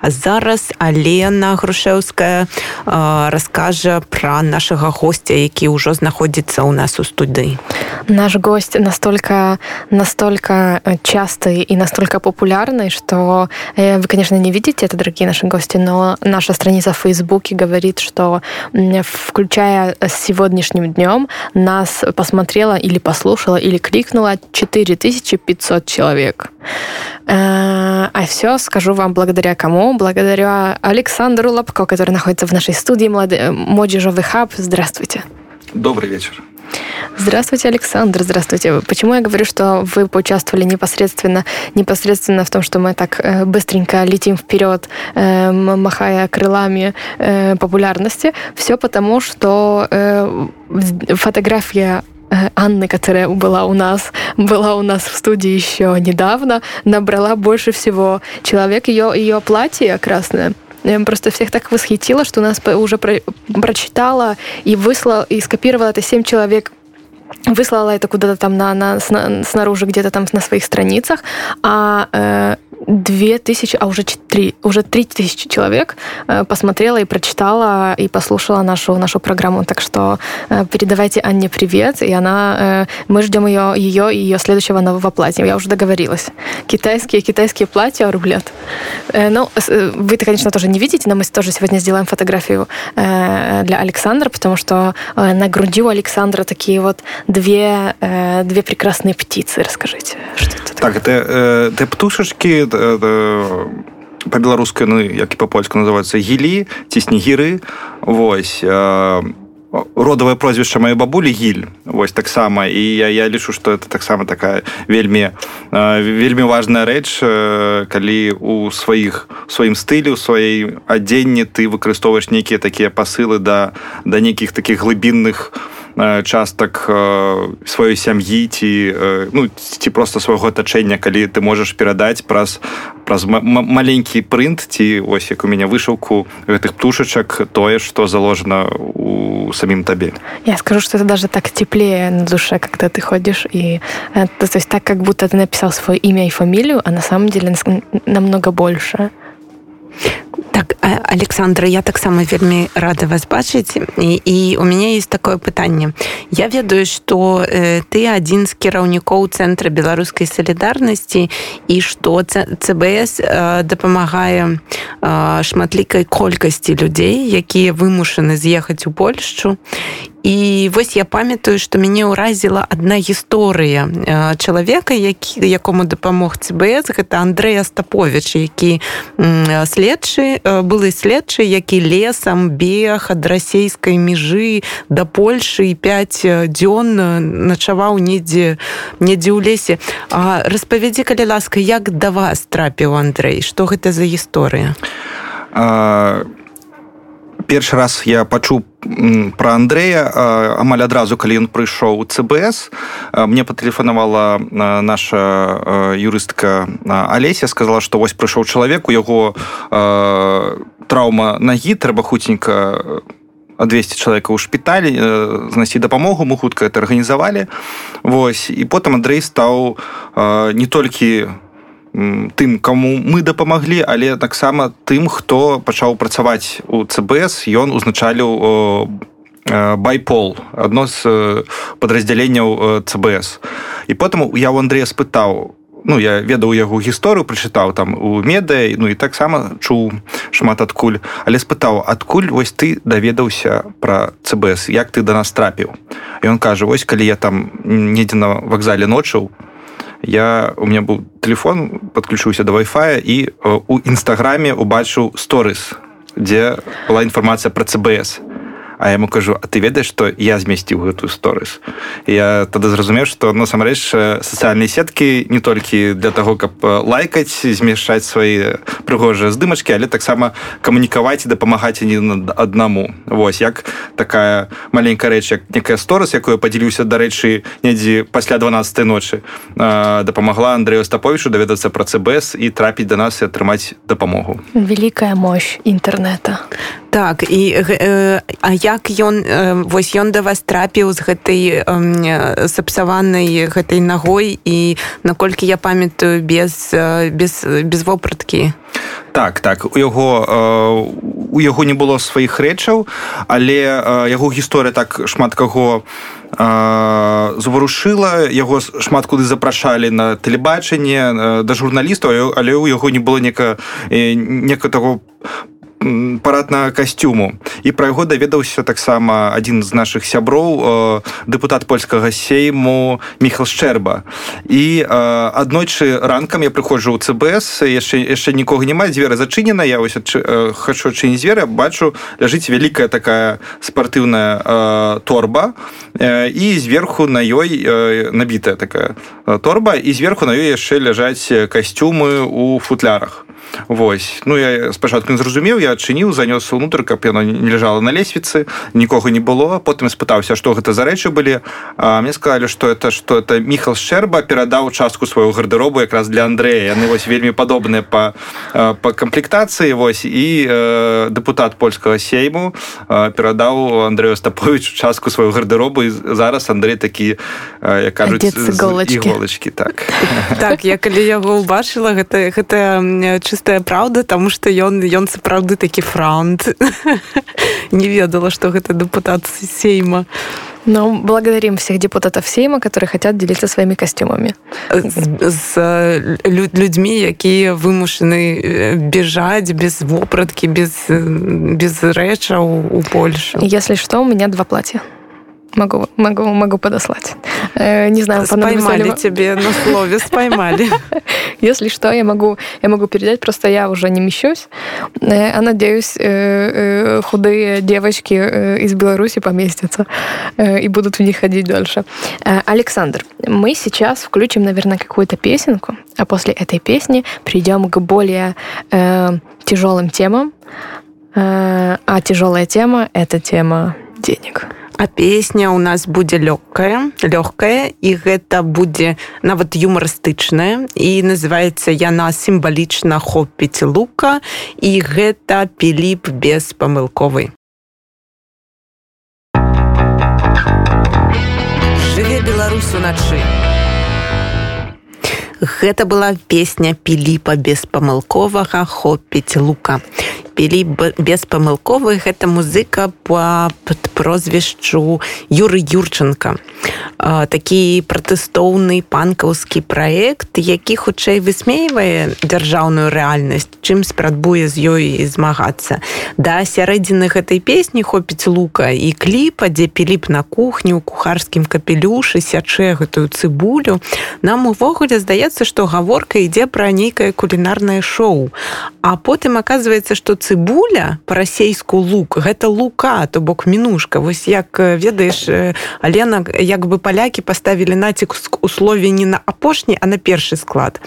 а зараз алена грушеўская раскажа про нашага гостя які ўжо знаходзіцца ў нас у студыі наш гость настолько настолько частый и настолько популярный что вы конечно не видите это дорогие наши гости но наша страница в фейсбуке говорит что включая с сегодняшним днем нас посмотрела или послушала или кликнула 4500 человек а все скажу вам благодаря кому благодаря александру лапко который находится в нашей студии молодой моджижовый хаб здравствуйте добрый вечер Здравствуйте, Александр. Здравствуйте. Почему я говорю, что вы поучаствовали непосредственно, непосредственно в том, что мы так э, быстренько летим вперед, э, махая крылами э, популярности? Все потому, что фотография Анны, которая была у нас, была у нас в студии еще недавно, набрала больше всего. Человек. Ее, ее платье красное. Просто всех так восхитило, что у нас уже про прочитала и выслала, и скопировала это 7 человек. Выслала это куда-то там на, на, снаружи где-то там на своих страницах, а э, две тысячи, а уже три, уже три тысячи человек э, посмотрела и прочитала и послушала нашу нашу программу. Так что э, передавайте Анне привет, и она, э, мы ждем ее, ее и ее следующего нового платья. Я уже договорилась. Китайские китайские платья рублят. Ну, вы это, конечно, тоже не видите, но мы тоже сегодня сделаем фотографию для Александра, потому что на груди у Александра такие вот две две прекрасные птицы. Расскажите, что. Так, это, это птушечки по-беларускай ну як і па-польску называется гілі ці снегіры вось родавае прозвішча маёй бабулі гіль. Вось таксама і я я лічу что это таксама такая вельмі вельмі важная рэч калі у сваіх сваім стылі у сваёй адзенні ты выкарыстоўваеш нейкія такія пасылы да да нейкіх такіх глыбінных у частак сваёй сям'і ці ну ці просто свайго атачэння калі ты можаш перадаць праз праз маленькі прынт ці ось як у мяне вышаўку гэтых птушачак тое што заложено у самім табе. Я скажу что это даже так теплее на душе когда ты ходишь и то есть так как будто ты написал свое имя и фамилию а на самом деле намного больше так александра я таксама вельмі рада вас бачыць. І, і у мяне есть такое пытанне. Я ведаю что э, ты адзін з кіраўнікоў цэнтра беларускай салідарнасці і что цбс э, дапамагае э, шматлікай колькасці людзей якія вымушаны з'ехаць у польшчу і вось я памятаю что мяне ўразіла одна гісторыя чалавека які якому дапамог цбс гэта Андрей астапович які следчы былы следчы які лесам бег ад расійскай межы да польльши і 5 дзён начаваў недзе недзе ў лесе. Распавядзі калі ласка як да вас трапіў Андрей что гэта за гісторыя? А першы раз я пачуў про Андрея амаль адразу калі ён прыйшоў цбс мне патэлефанавала наша юрыстка алеся сказала что вось прыйшоў чалавек у яго траўма нагі трэба хуценька 200 чалавека ў шпіталі знайсці дапамогу мы хутка это арганізавалі. Вось і потым Андрей стаў не толькі у тым кому мы дапамаглі але таксама тым хто пачаў працаваць у цбс ён узначаліў байпол адно з падраздзяленняў цбс і потым я у андрея спытаў ну я ведаў яго гісторыю прачытаў там у медыя ну і таксама чуў шмат адкуль але спытаў адкуль вось ты даведаўся пра цбс як ты да нас трапіў? Ён кажа вось калі я там недзе на вакзале ночыў я у меня быў телефон подключыўся до вай-фая і у нстаграме убачыў сторыс дзе была інфармацыя про цбс А я ему кажу А ты ведаеш што я змясціў гэтую сторыс я тады зразумеў што насамрэч сацыяльныя сеткі не толькі для таго каб лайкаць змяшчаць свае прыгожыя здымачкі але таксама камунікаваць і дапамагаць не аднаму. Вось як такая маленькая рэч як некая сторыс якую падзялюся дарэчы недзе пасля 12 ночы дапамагла Андрею стаповичу даведацца пра цбс і трапіць да нас і атрымаць дапамогу. Великая мощь інтэрнета так і э, а я як ён вось ён да вас трапіў з гэтай сапсаванай гэтай нагой і наколькі я памятаю без без без вопраткі? Так так. У яго у яго не было сваіх рэчаў але яго гісторыя так шмат каго заварушыла яго шмат куды запрашалі на тэлебачанне да журналістаў але ў яго не было нека нека таго параднага касцюму. І пра яго даведаўся таксама адзін з нашых сяброў дэпутат польскага сейму міхал шчэрба. І аднойчы ранкам я прыходжу ў цбс яшчэ яшчэ нікога няма дзверы зачынена я вось хачу чыні дзверы бачу ляжыць вялікая такая спартыўная торба і зверху на ёй набітая такая торба і зверху на ёй яшчэ ляжаць касцюмы у футлярах Вось. Ну я спачатку не зразумеў я адчыніў занёс унутр каб яно не ляжала на лесвіцы нікога не было потым спытаўся што гэта за рэчы былі. А, мне сказали что это что это міхал шчэрба перадаў частку свайго гардэробу якраз для Андрэя. Яны вось вельмі падобныя по по камплектацыі вось і э, депутат польскага сейму э, перадаў Андрею стаповичу частку сваю гардэробу і зараз Андрей такі э, як кажуць іголачки так. Так я калі яго убачыла гэта гэта чыстая праўда тому что ён ён сапраўды такі фронт не ведала что гэта депутат сейма. Но ну, благодарим всех депутатов сейма которые хотят делиться своими костюмами. З людьми якія вымушаны бежать без вопратки без без рэчаў у польшу. Если что у меня два платья могу могу могу подослать. Э, не знаю поймали тебе на слове споймали если что я могу я могу передать просто я уже не мещусь э, а надеюсь э, худые девочки из беларуси поместятся и будут в них ходить дальше александр мы сейчас включим наверное какую-то песенку а после этой песни придем к более тяжелым темам. А тяжелая тема это тема денег А песня у нас будзе лёгкая лёгкая і гэта будзе нават юмарыстычная і называется яна сімвалічна хопіць лука і гэта піліп беспамылковы жыве Беларусь уначы Гэта была песня піліпа беспамылковага хопіць лука пілі беспамылковы гэта музыка по прозвішчу юры юрченко такі пратэстоўны панкаўскі праект які хутчэй высмейвае дзяржаўную рэальнасць чым спрабуе з ёй змагацца. Да сярэдзіны гэтай песні хопіць лука і кліпа дзе піліп на кухню кухарскім капелюшы сячэ гэтую цыбулю нам увогуле здаецца што гаворка ідзе пра нейкае кулінарнае шоу. А потым аказваецца што цыбуля па-расейску лук гэта лука то бок мінушка вось як ведаеш алена як бы палякі паставілі націк у слове не на апошні а на першы склад.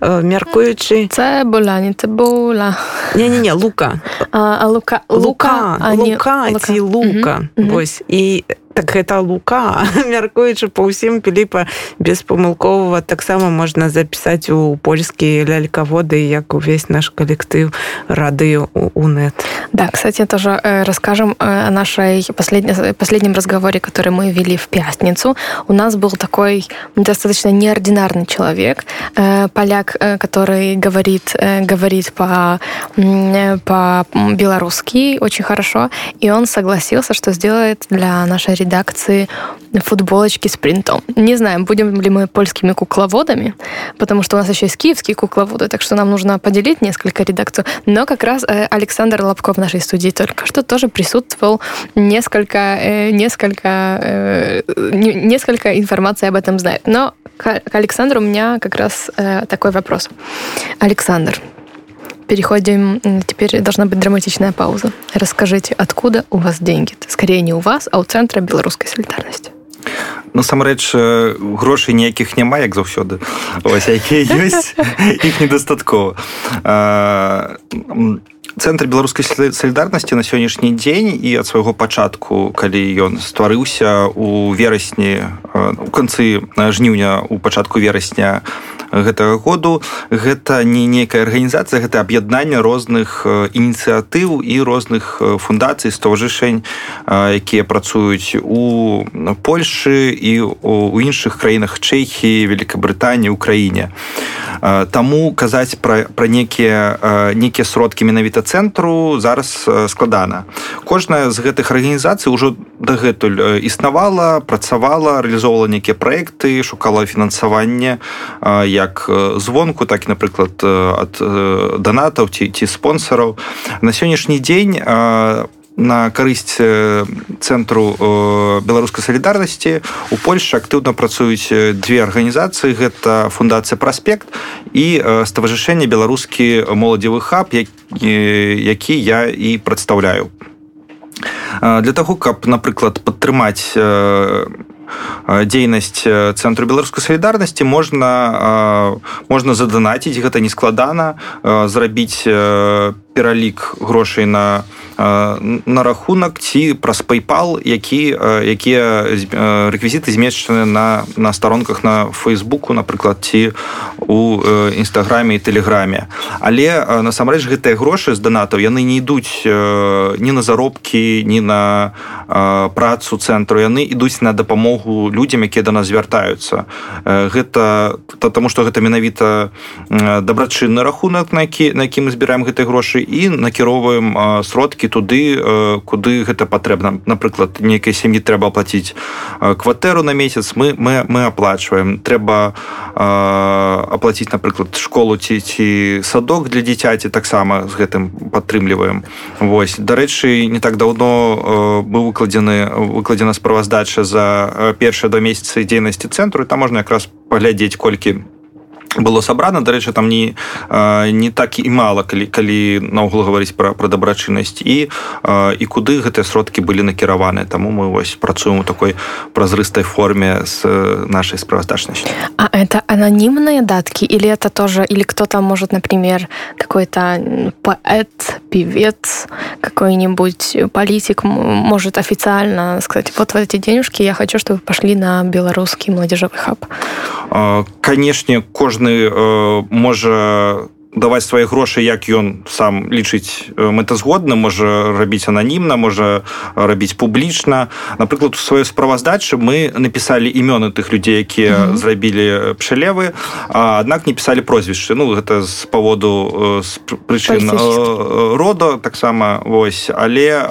Мяркуючы цэбуля не цыбуля не не не лука. А, а лука лука лука ці лука. вось. І так гэта лука мяркуючы па ўсім піліпа беспамылковага таксама можна запісаць у польскія лялькаводы як увесь наш калектыў радыё у нет да кстати тоже э, расскажем о нашей последней последнем разговоре который мы вели в пятницу у нас был такой достаточно неординарный человек э, поляк э, который говорит говорит по по белорусски очень хорошо и он согласился что сделает для нашей редакции футболочки с принтом. Не знаем, будем ли мы польскими кукловодами, потому что у нас еще есть киевские кукловоды, так что нам нужно поделить несколько редакций. Но как раз э, Александр Лобков в нашей студии только что тоже присутствовал несколько, э, несколько, э, несколько информации об этом знает. Но к Александру у меня как раз такой вопрос. Александр, переходим, теперь должна быть драматичная пауза. Расскажите, откуда у вас деньги? Скорее не у вас, а у Центра белорусской солидарности. насамрэч грошай ніякіх няма як заўсёды якія ёсць іх недастаткова цэнтр беларускай салідарнасці на сённяшні дзень і ад свайго пачатку калі ён стварыўся у верасні у канцы жніўня у пачатку верасня гэтага году гэта не нейкая арганізацыя гэта аб'яднанне розных ініцыятыў і розных фундацый стожышень якія працуюць у Польшы і у іншых краінах чэхі великкабрытані украіне. Таму казаць пра, пра некія нейкія сродкі менавіта цэнтру зараз складана кожная з гэтых арганізацый ужо дагэтуль існавала працавала реалізоўвала нейкія праекты шукала фінансаванне як звонку так і напрыклад ад данатаў ці ці спонсораў на сённяшні дзень на карысць цэнтру беларускай салідарнасці. У Польшы актыўна працуюць две арганізацыі. Гэта фундацыя праспект і ставажышэнне беларускі моладзевы хаб які я і прадстаўляю. Для таго каб напрыклад падтрымаць дзейнасць цэнтру беларускай салідарнасці можна можна заданаціць гэта не складана зрабіць пералік грошай на на рахунак ці праз PayPal які якія рэквізіты змешчаны на на старонках на фейсбуку напрыклад ці у нстаграме і тэлеграме але насамрэч гэтыя грошы з данатаў яны не ідуць ні на заробкі ні на працу цэнтру. Яны ідуць на дапамогу людзям якія да нас звяртаюцца. Гэта таму што гэта менавіта дабрачынны рахунак на які на які мы збіраем гэтыя грошы і накіроўваем сродкі туды куды гэта патрэбна. Напрыклад нейкай сям'і трэба аплаціць кватэру на месяц мы мы мы аплачваем. Трэба аплаціць напрыклад школу ці ці садок для дзіцяці таксама з гэтым падтрымліваем. Вось. Дарэчы не так даўно быў выкладзены выкладзена справаздача за першыя два месяцы дзейнасці цэнтру там можна якраз паглядзець колькі было сабрана. Дарэчы там не не так і мала калі калі наогул гаварыць пра пра дабрачыннасць. І і куды гэтыя сродкі былі накіраваны. Таму мы вось працуем у такой празрыстай форме с нашай справаздачнасці а это анонимные датки? Или это тоже или кто там может например какой-то поэт певец какой-нибудь политик может официально сказать вот в эти денежки я хочу чтобы пошли на беларускі молодежевый хаб канешне кожны кожны э, можа даваць свае грошы як ён сам лічыць мэтазгодна можа рабіць ананімна можа рабіць публічна. Напрыклад у сваёй справаздачы мы напісалі імёны тых людзей якія mm -hmm. зрабілі пшалевы аднак не пісалі прозвішчы. Ну гэта з паводу з прычын рода таксама вось. Але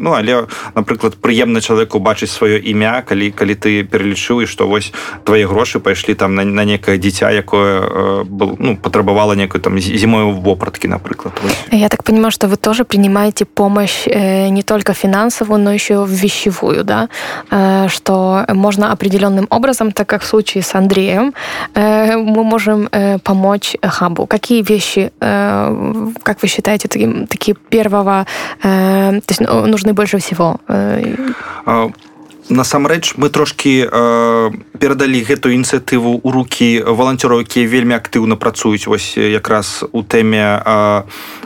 ну але напрыклад прыемна чалавеку бачыць сваё імя калі калі ты пералічыў і што вось твае грошы пайшлі там на, на некае дзіця якое был ну патрабавала некую там зимой в вопратке, например. Я так понимаю, что вы тоже принимаете помощь э, не только финансовую, но еще вещевую, да? Э, что можно определенным образом, так как в случае с Андреем, э, мы можем помочь хабу. Какие вещи, как вы считаете, такие, такие первого, то есть ну, нужны больше всего? Насамрэч мы трошки э, перадалі гэтую ініцыятыву у руки валанцёраў якія вельмі актыўна працуюць вось якраз у тэме э,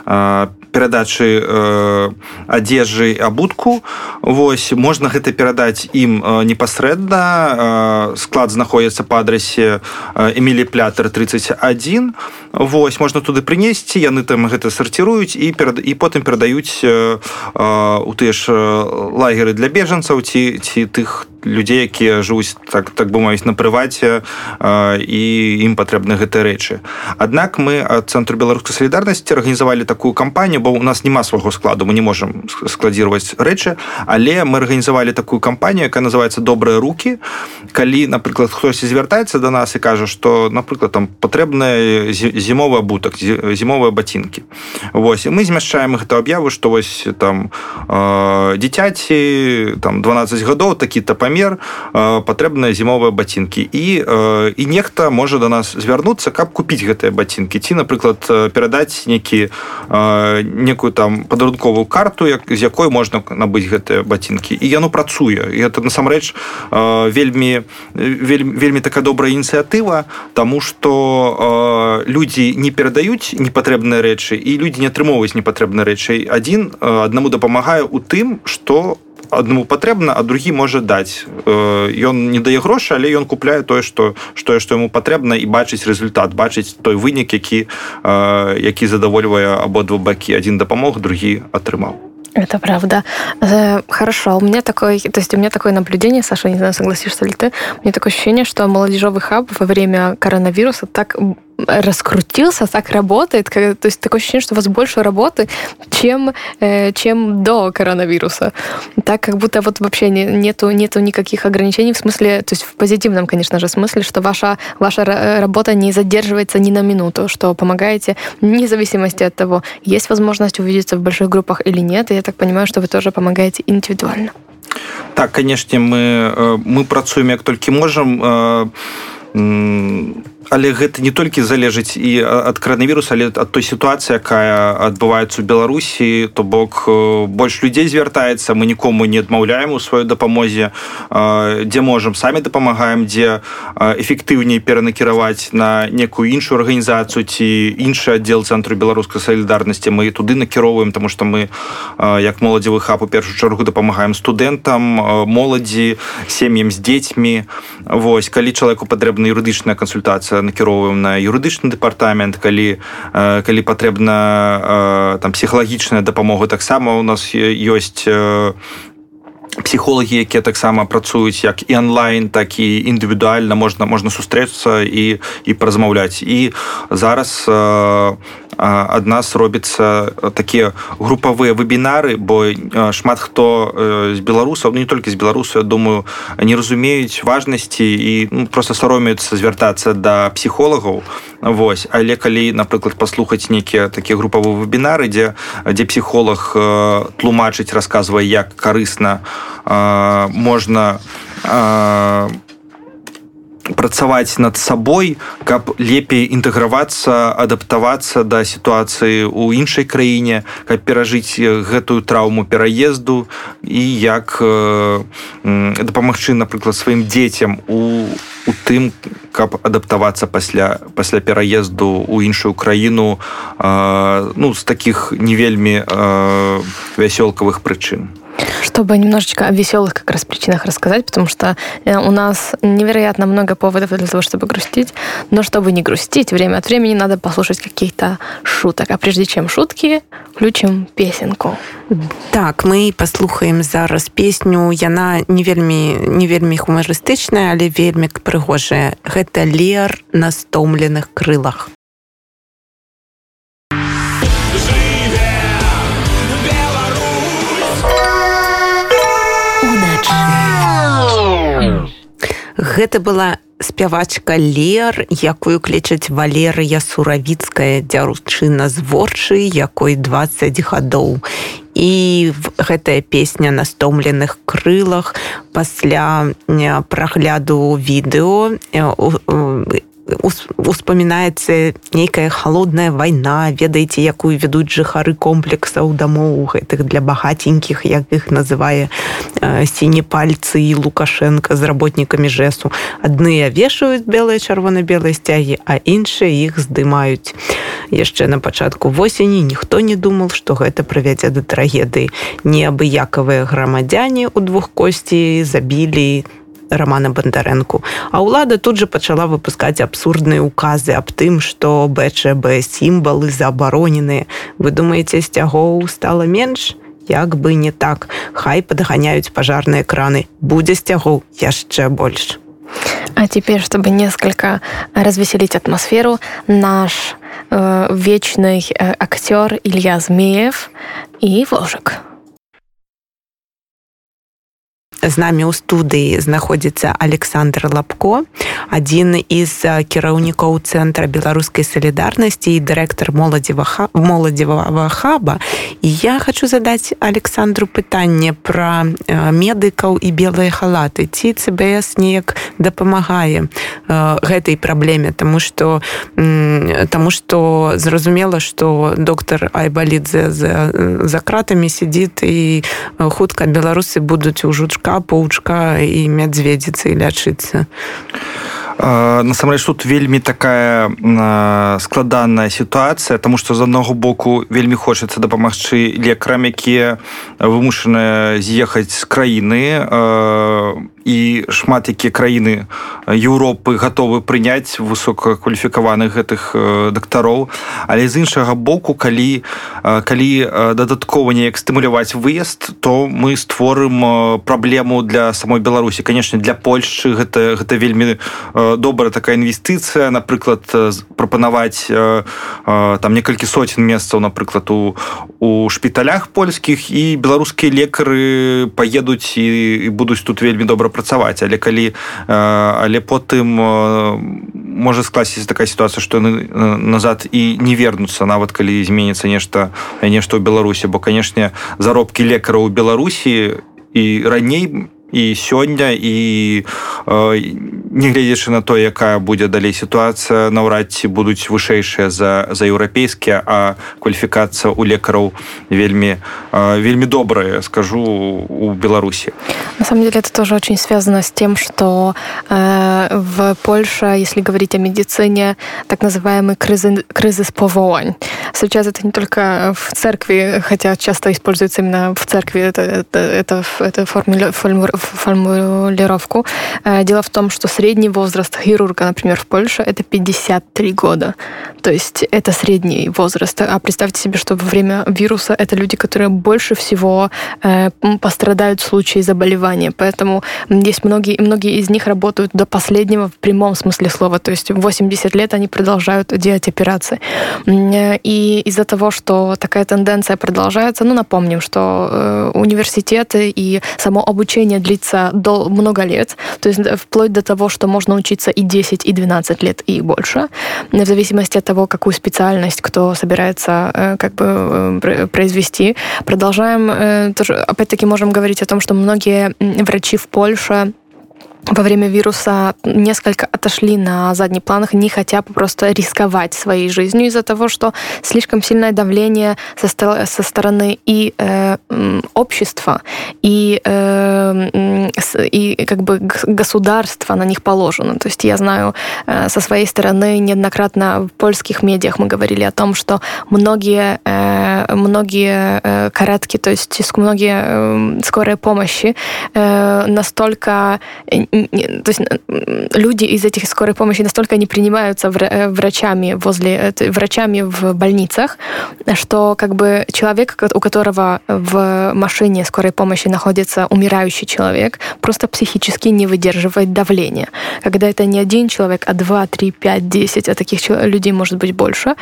э, перадачы э, адзежы абутку Вось можна гэта перадаць ім э, непасрэдна. Э, склад знаходіцца па адрасе эмілі плятер 31 Вось можна туды прынесці яны там гэта сарціруюць і перад і потым перадаюць э, э, у тыя ж лагеры для бежанцаў ці ці тых людзей якія жывуць так так бы маюць на прываце і ім патрэбны гэтыя рэчы. Аднак мы ад цэнтру беларускай салідарнасці арганізавалі такую кампанію бо у нас няма свайго складу мы не можемм складзіраваць рэчы але мы арганізавалі такую кампанію якая называется добрыя руки калі напрыклад хтосьці звяртаецца до нас і кажа что напрыклад там патрэбная зімовы абутак зімовыя бацінкі. Вось мы змяшчаем гэта аб'яву што вось там дзіцяці там 12 гадоў такі-то памер памер патрэбныя зімовыя бацінкі і і нехта можа до нас звярнуцца каб купіць гэтыя бацінкі ці напрыклад перадаць некі некую там падарунковую карту як з якой можна набыць гэтыя бацінкі і яно працуе. І это насамрэч вельмі вельмі, вельмі такая добрая ініцыятыва тому что людзі не перадаюць непатрэбныя рэчы і людзі не атрымоўваюць непатрэбныя рэчы. Адзін аднаму дапамагае у тым что аднаму патрэбна а другі можа даць ён не дае грошы але ён купляе тое што што што яму патрэбна і бачыць результат бачыць той вынік які які задавольвае абодва бакі адзін дапамог другі атрымаў Это правда. Хорошо, у меня такое, то есть у меня такое наблюдение, Саша, не знаю, согласишься ли ты, у меня такое ощущение, что молодежевый хаб во время коронавируса так раскрутился, так работает. То есть такое ощущение, что у вас больше работы, чем, э, чем до коронавируса. Так как будто вот вообще не, нету, нету никаких ограничений в смысле, то есть в позитивном, конечно же, смысле, что ваша, ваша работа не задерживается ни на минуту, что помогаете вне зависимости от того, есть возможность увидеться в больших группах или нет. И я так понимаю, что вы тоже помогаете индивидуально. Так, конечно, мы, э, мы працуем як толькі можам э, але гэта не толькі залежыць і ад каранавіруса але ад той сітуацыі якая адбываецца ў беларусі то бок больш людзей звяртаецца мы нікому не адмаўляем у сваёй дапамозе дзе можам самі дапамагаем дзе эфектыўней перанакіраваць на некую іншую арганізацыю ці іншы аддзел цэнтру беларускай салідарнасці. Мы туды накіроўваем тому что мы як моладзевы хаб у першую чаргу дапамагаем студэнтам моладзі сем'ям з дзецьмі. Вось калі чалавеку патрэбна юрыдычная кансультацыя накіроўваем на юрыдычны дэпартамент калі калі патрэбна там псіхалагічная дапамога. Таксама у нас ёсць псіхолагі якія таксама працуюць як і онлайн так і індывідуальна. Можна можна сустрэцца і і празмаўляць і зараз ад нас робіцца такія групавыя вебінары бо шмат хто з беларусаў ну, не толькі з беларусу я думаю не разумеюць важнасці і ну, просто саромеюцца звяртацца да псіхолагаў. Вось. Але калі напрыклад паслухаць нейкія такія групавыя вебінары дзе дзе псіхолог тлумачыць расказвае як карысна можна працаваць над сабой каб лепей інтэгравацца адаптавацца да сітуацыі ў іншай краіне каб перажыць гэтую траўму пераезду і як дапамагчы напрыклад сваім дзецям у у тым каб адаптавацца пасля пасля пераезду ў іншую краіну ну з такіх не вельмі вясёлкавых прычын Чтобы немножечко о веселых как раз причинах рассказать, потому что э, у нас невероятно много поводов для того, чтобы грустить, но чтобы не грустить, время от времени надо послушать каких-то шуток. А прежде чем шутки, включим песенку. Так, мы послухаем зараз песню. Яна не вельмі, не вельмі хумарыстычная, але вельмі прыгожая. Гэта лер на стомленых крылах. Гэта была спявачка лер, якую клічаць валерыя суравіцкая дзяручына зворчы, якой 20 гадоў. І гэтая песня на стомленых крылах пасля прагляду відэо успамінаецца нейкая холодная вайна ведаеце якую вядуць жыхары комплексаў дамоў гэтых для багаценькіх як іх называе сіні пальцы і лукашенко з работнікамі жэсу адныя вешаюць белыя чырвона-белыя сцягі а іншыя іх здымаюць яшчэ на пачатку восені ніхто не думал што гэта прывядзе да трагедыі неабыякавыя грамадзяне у двух косці забілі на романа бондарэнку а ўлада тут же пачала выпускать абсурдныя указы аб тым что бчб сімбалы забароненыя вы думаете сцягоў стало менш? Як бы не так. Хай падганяюць пажарныя краны будзе сцягоў яшчэ больш а теперь чтобы несколько развеселить атмосферу наш э, вечный э, актер илья змеев и вожик з намі ў студыі знаходзіцца александр лапко адзін з кіраўнікоў цэнтра беларускай салідарнасці і дырэктар моладзевага моладзевага хаба. І я хочу задаць александру пытанне пра медыкаў і белыя халаты. Ці цбс неяк дапамагае гэтай праблеме тому что тому что зразумела что доктор айбалідзе за, за кратамі сидит і хутка беларусы будуць у жучка паучка і мядзведзіцы лячыцца насамрэч тут вельмі такая складаная сітуацыя тому что з аднаго боку вельмі хочацца дапамагчы лекарам якія вымушаныя з'ехаць з краіны і шмат якія краіны Еўропы гатовы прыняць высокакваліфікаваных гэтых дактароў. Але з іншага боку калі калі дадаткова неяк стымуляваць выезд то мы створым праблему для самой беларусі. Конечно для польшчы гэта гэта вельмі добрая такая інвестыцыя. Напрыклад прапанаваць там некалькі соцень месцаў напрыклад у у шпіталях польскіх і беларускія лекары паедуць і, і будуць тут вельмі добра працаваць. Але калі але потым можа скласціць такая сітуацыя што яны назад і не вернуцца нават калі зменіцца нешта нешта ў беларусі. Бо канешне заробкі лекараў у беларусі і раней і сёння і э, нягледзячы на то якая будзе далей сітуацыя наўрад ці будуць вышэйшыя за за еўрапейскія а кваліфікацыя у лекараў вельмі э, вельмі добрая скажу у беларуси на самом деле это тоже очень связано с тем что э, в польша если говорить о медицине так называемый кризы кризис повоань сейчас это не только в церкви хотя часто используется именно в церкви это это это, это формуля, формуля формулировку. Э, дело в том, что средний возраст хирурга, например, в Польше это 53 года. То есть это средний возраст. А представьте себе, что во время вируса это люди, которые больше всего э, пострадают в случае заболевания. Поэтому есть многие, многие из них работают до последнего в прямом смысле слова. То есть 80 лет они продолжают делать операции. Э, и из-за того, что такая тенденция продолжается, ну, напомним, что университеты и само обучение длится до много лет, то есть вплоть до того, что можно учиться и 10, и 12 лет, и больше, в зависимости от того, какую специальность кто собирается э, как бы э, произвести. Продолжаем, э, тоже, опять-таки можем говорить о том, что многие врачи в Польше во время вируса несколько отошли на задний план, не хотя бы просто рисковать своей жизнью из-за того, что слишком сильное давление со, со стороны и э, общества, и, э, и как бы государства на них положено. То есть я знаю э, со своей стороны неоднократно в польских медиах мы говорили о том, что многие, э, многие э, каретки, то есть многие э, скорые помощи э, настолько то есть люди из этих скорой помощи настолько не принимаются э, врачами возле врачами в больницах, что как бы человек, у которого в машине скорой помощи находится умирающий человек, просто психически не выдерживает давления. Когда это не один человек, а два, три, пять, десять, а таких людей может быть больше.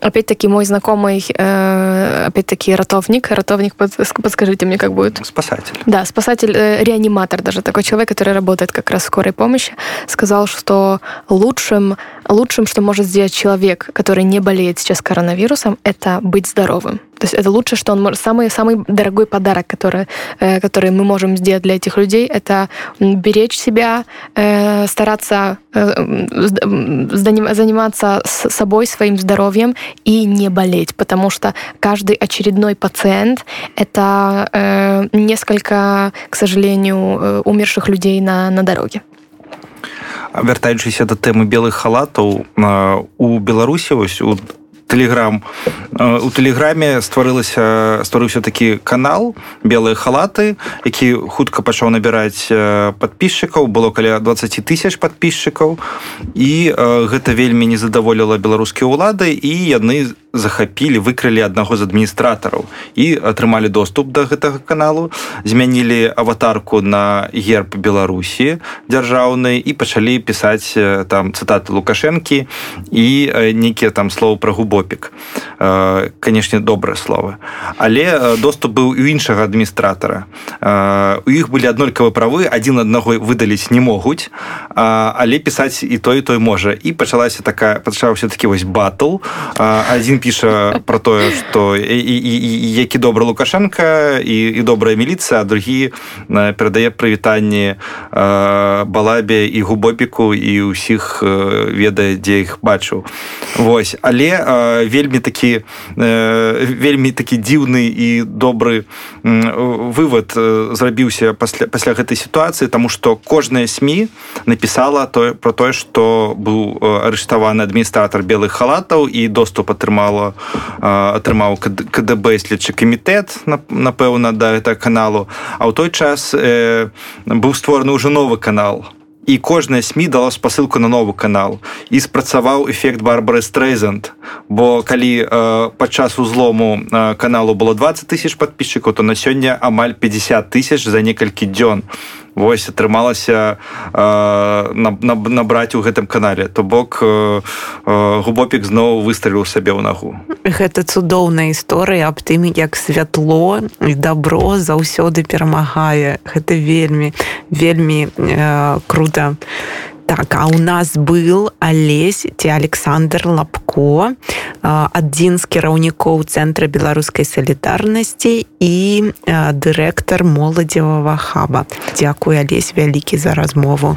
Опять-таки мой знакомый, э, опять-таки ратовник, ратовник, подскажите мне, как будет? Спасатель. Да, спасатель, э, реаниматор даже, такой человек, который работает работает как раз скорой помощи, сказал, что лучшим, лучшим, что может сделать человек, который не болеет сейчас коронавирусом, это быть здоровым. То есть это лучше, что он может... Самый, самый дорогой подарок, который, э, который мы можем сделать для этих людей, это беречь себя, э, стараться э, заниматься собой, своим здоровьем и не болеть, потому что каждый очередной пациент — это несколько, к сожалению, умерших людей на, на дороге. вяртаючыся да тэмы белых халатаў у беларусі вось у телеграм у тэлеграме стварылася стварыўся такі канал белыя халаты які хутка пачаў набіраць подписчикаў было каля 20 тысяч подписчикаў і гэта вельмі не задаволіла беларускія ўлады і яны захапілі выкрылі аднаго з адміністратараў і атрымалі доступ да гэтага каналу змянілі аватарку на герб беларусі дзяржаўнай і пачалі пісаць там цытаты лукашэнкі і нейкія там словы пра губопік. Канешне добрае слово але доступ быў у іншага адміністратара. У іх былі аднолькавы правы адзін аднаго выдаліць не могуць але пісаць і той той можа. І пачалася такая пачаўся такі вось батл адзін піша про тое что які добры лукашенко і, і добрая міліцыя другі перадае прывітанні балабе і губопіку і ўсіх ведае дзе іх бачыў Вось. Але вельмі такі вельмі такі дзіўны і добры вывод зрабіўся пасля пасля гэтай сітуацыі тому что кожная сМ написала то про тое что быў арыштаваны адміністратор белых халатаў і доступ атрымала атрымаў КДБ следчы камітэт напэўна да гэта каналу. А ў той час э, быў створаны ўжо новы канал. І кожная сМ дала спасылку на новы канал. І спрацаваў эфект барбары стрейзанд бо калі э, падчас узлому э, каналу было 20 тысяч подписчикаў то на сёння амаль 50 тысяч за некалькі дзён вось атрымалася э, набраць у гэтым канале. То бок э, губопік зноў выстраліў сабе ў нагу. Гэта цудоўная гісторыя аб тым як святло і добро заўсёды перамагае. Гэта вельмі вельмі э, круто Так, а у нас был Алесь ці Александр Лапко, адзін з кіраўнікоў цэнтра беларускай салідарнасці і дырэктар моладзевага хаба. Дзякуй Алесь вялікі за размову.